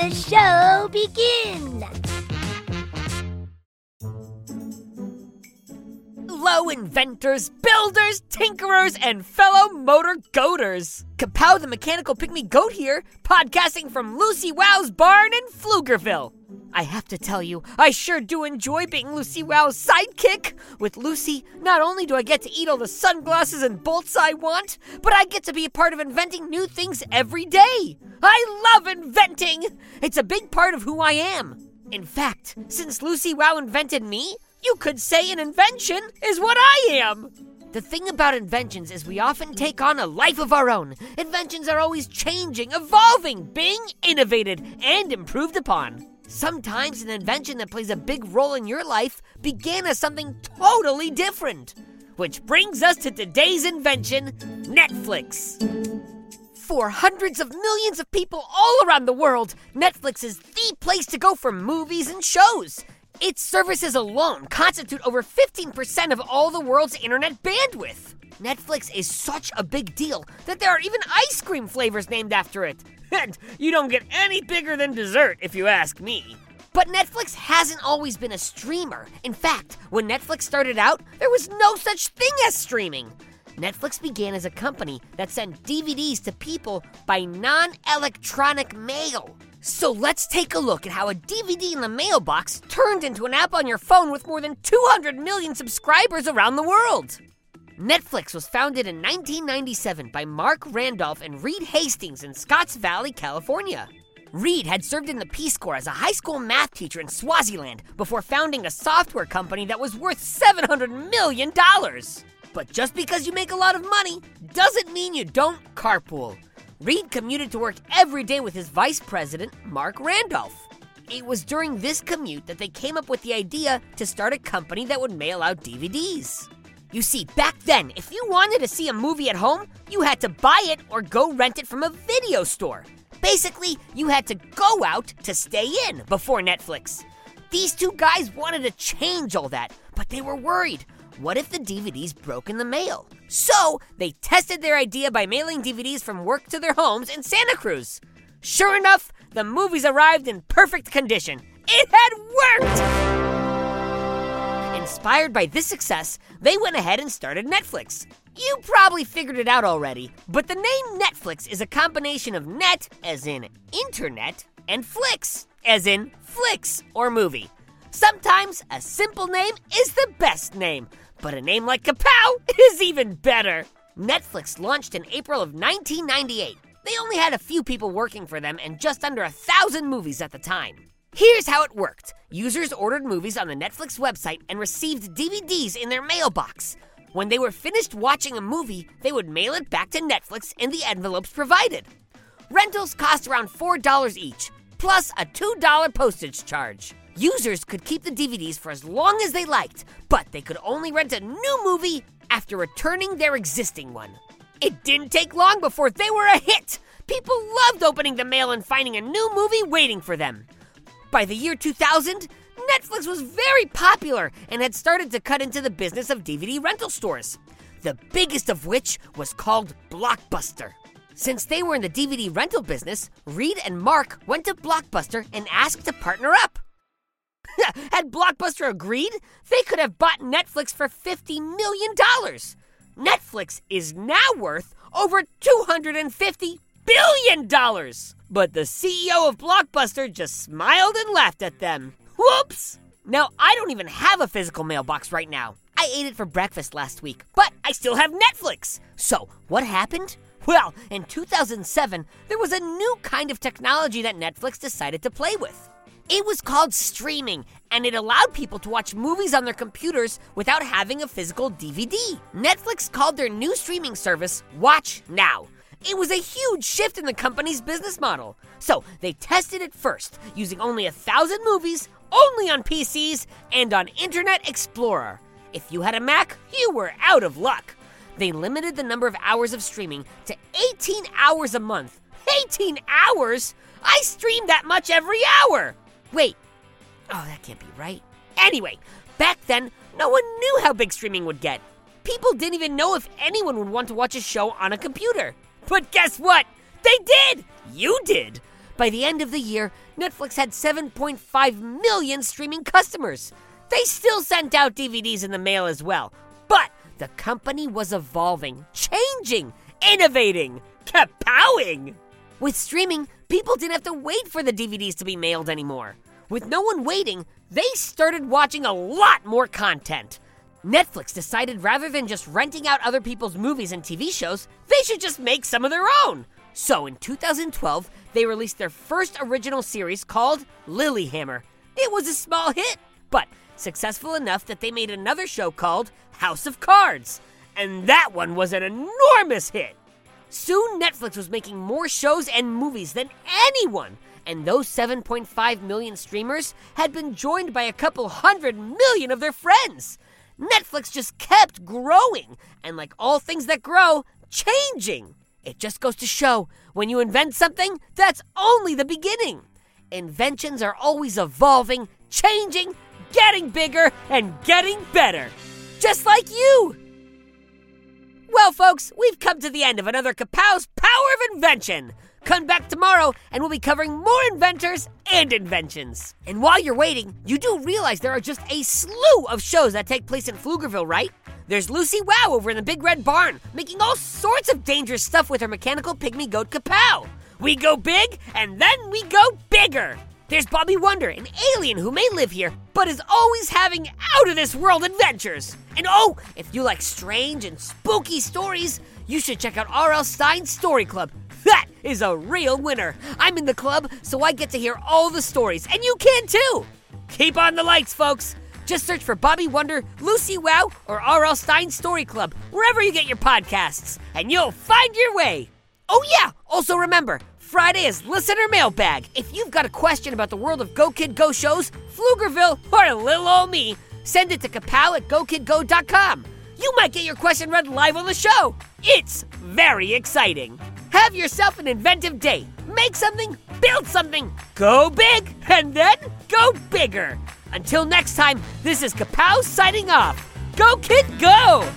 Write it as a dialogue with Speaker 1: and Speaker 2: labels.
Speaker 1: The show begin.
Speaker 2: Hello, inventors, builders, tinkerers, and fellow motor goaters. Kapow the mechanical pygmy goat here, podcasting from Lucy Wow's barn in Pflugerville. I have to tell you, I sure do enjoy being Lucy Wow's sidekick. With Lucy, not only do I get to eat all the sunglasses and bolts I want, but I get to be a part of inventing new things every day. I love inventing! It's a big part of who I am. In fact, since Lucy Wow invented me, you could say an invention is what I am. The thing about inventions is we often take on a life of our own. Inventions are always changing, evolving, being innovated, and improved upon. Sometimes an invention that plays a big role in your life began as something totally different. Which brings us to today's invention Netflix. For hundreds of millions of people all around the world, Netflix is the place to go for movies and shows. Its services alone constitute over 15% of all the world's internet bandwidth. Netflix is such a big deal that there are even ice cream flavors named after it. And you don't get any bigger than dessert, if you ask me. But Netflix hasn't always been a streamer. In fact, when Netflix started out, there was no such thing as streaming. Netflix began as a company that sent DVDs to people by non electronic mail. So let's take a look at how a DVD in the mailbox turned into an app on your phone with more than 200 million subscribers around the world. Netflix was founded in 1997 by Marc Randolph and Reed Hastings in Scotts Valley, California. Reed had served in the Peace Corps as a high school math teacher in Swaziland before founding a software company that was worth $700 million. But just because you make a lot of money doesn't mean you don't carpool. Reed commuted to work every day with his vice president, Marc Randolph. It was during this commute that they came up with the idea to start a company that would mail out DVDs. You see, back then, if you wanted to see a movie at home, you had to buy it or go rent it from a video store. Basically, you had to go out to stay in before Netflix. These two guys wanted to change all that, but they were worried. What if the DVDs broke in the mail? So, they tested their idea by mailing DVDs from work to their homes in Santa Cruz. Sure enough, the movies arrived in perfect condition. It had worked! Inspired by this success, they went ahead and started Netflix. You probably figured it out already, but the name Netflix is a combination of net, as in internet, and flicks, as in flicks or movie. Sometimes a simple name is the best name, but a name like Kapow is even better. Netflix launched in April of 1998. They only had a few people working for them and just under a thousand movies at the time. Here's how it worked users ordered movies on the Netflix website and received DVDs in their mailbox. When they were finished watching a movie, they would mail it back to Netflix in the envelopes provided. Rentals cost around $4 each, plus a $2 postage charge. Users could keep the DVDs for as long as they liked, but they could only rent a new movie after returning their existing one. It didn't take long before they were a hit. People loved opening the mail and finding a new movie waiting for them. By the year 2000, Netflix was very popular and had started to cut into the business of DVD rental stores. The biggest of which was called Blockbuster. Since they were in the DVD rental business, Reed and Marc went to Blockbuster and asked to partner up. Had Blockbuster agreed, they could have bought Netflix for $50 million. Netflix is now worth over $250 billion. But the CEO of Blockbuster just smiled and laughed at them. Whoops! Now, I don't even have a physical mailbox right now. I ate it for breakfast last week, but I still have Netflix. So, what happened? Well, in 2007, there was a new kind of technology that Netflix decided to play with. It was called streaming, and it allowed people to watch movies on their computers without having a physical DVD. Netflix called their new streaming service Watch Now. It was a huge shift in the company's business model. So they tested it first, using only a thousand movies, only on PCs, and on Internet Explorer. If you had a Mac, you were out of luck. They limited the number of hours of streaming to 18 hours a month. 18 hours? I stream that much every hour! Wait, oh, that can't be right. Anyway, back then, no one knew how big streaming would get. People didn't even know if anyone would want to watch a show on a computer. But guess what? They did! You did! By the end of the year, Netflix had 7.5 million streaming customers. They still sent out DVDs in the mail as well. But the company was evolving, changing, innovating, kapowing. With streaming, people didn't have to wait for the DVDs to be mailed anymore. With no one waiting, they started watching a lot more content. Netflix decided rather than just renting out other people's movies and TV shows, they should just make some of their own. So in 2012, they released their first original series called Lilyhammer. It was a small hit, but successful enough that they made another show called House of Cards. And that one was an enormous hit. Soon, Netflix was making more shows and movies than anyone, and those 7.5 million streamers had been joined by a couple hundred million of their friends. Netflix just kept growing, and like all things that grow, changing. It just goes to show when you invent something, that's only the beginning. Inventions are always evolving, changing, getting bigger, and getting better. Just like you. Well, folks, we've come to the end of another Kapow's Power of Invention. Come back tomorrow and we'll be covering more inventors and inventions. And while you're waiting, you do realize there are just a slew of shows that take place in Pflugerville, right? There's Lucy Wow over in the Big Red Barn, making all sorts of dangerous stuff with her mechanical pygmy goat Kapow. We go big, and then we go bigger. There's Bobby Wonder, an alien who may live here, but is always having out of this world adventures. And oh, if you like strange and spooky stories, you should check out R.L. Stine's Story Club. That is a real winner. I'm in the club, so I get to hear all the stories, and you can too. Keep on the lights, folks. Just search for Bobby Wonder, Lucy Wow, or R.L. Stine Story Club, wherever you get your podcasts, and you'll find your way. Oh, yeah, also remember, Friday is Listener Mailbag. If you've got a question about the world of Go Kid Go shows, Pflugerville, or little old me, send it to kapow at gokidgo.com. You might get your question read live on the show. It's very exciting. Have yourself an inventive day. Make something, build something, go big, and then go bigger. Until next time, this is Kapow signing off. Go, kid, go!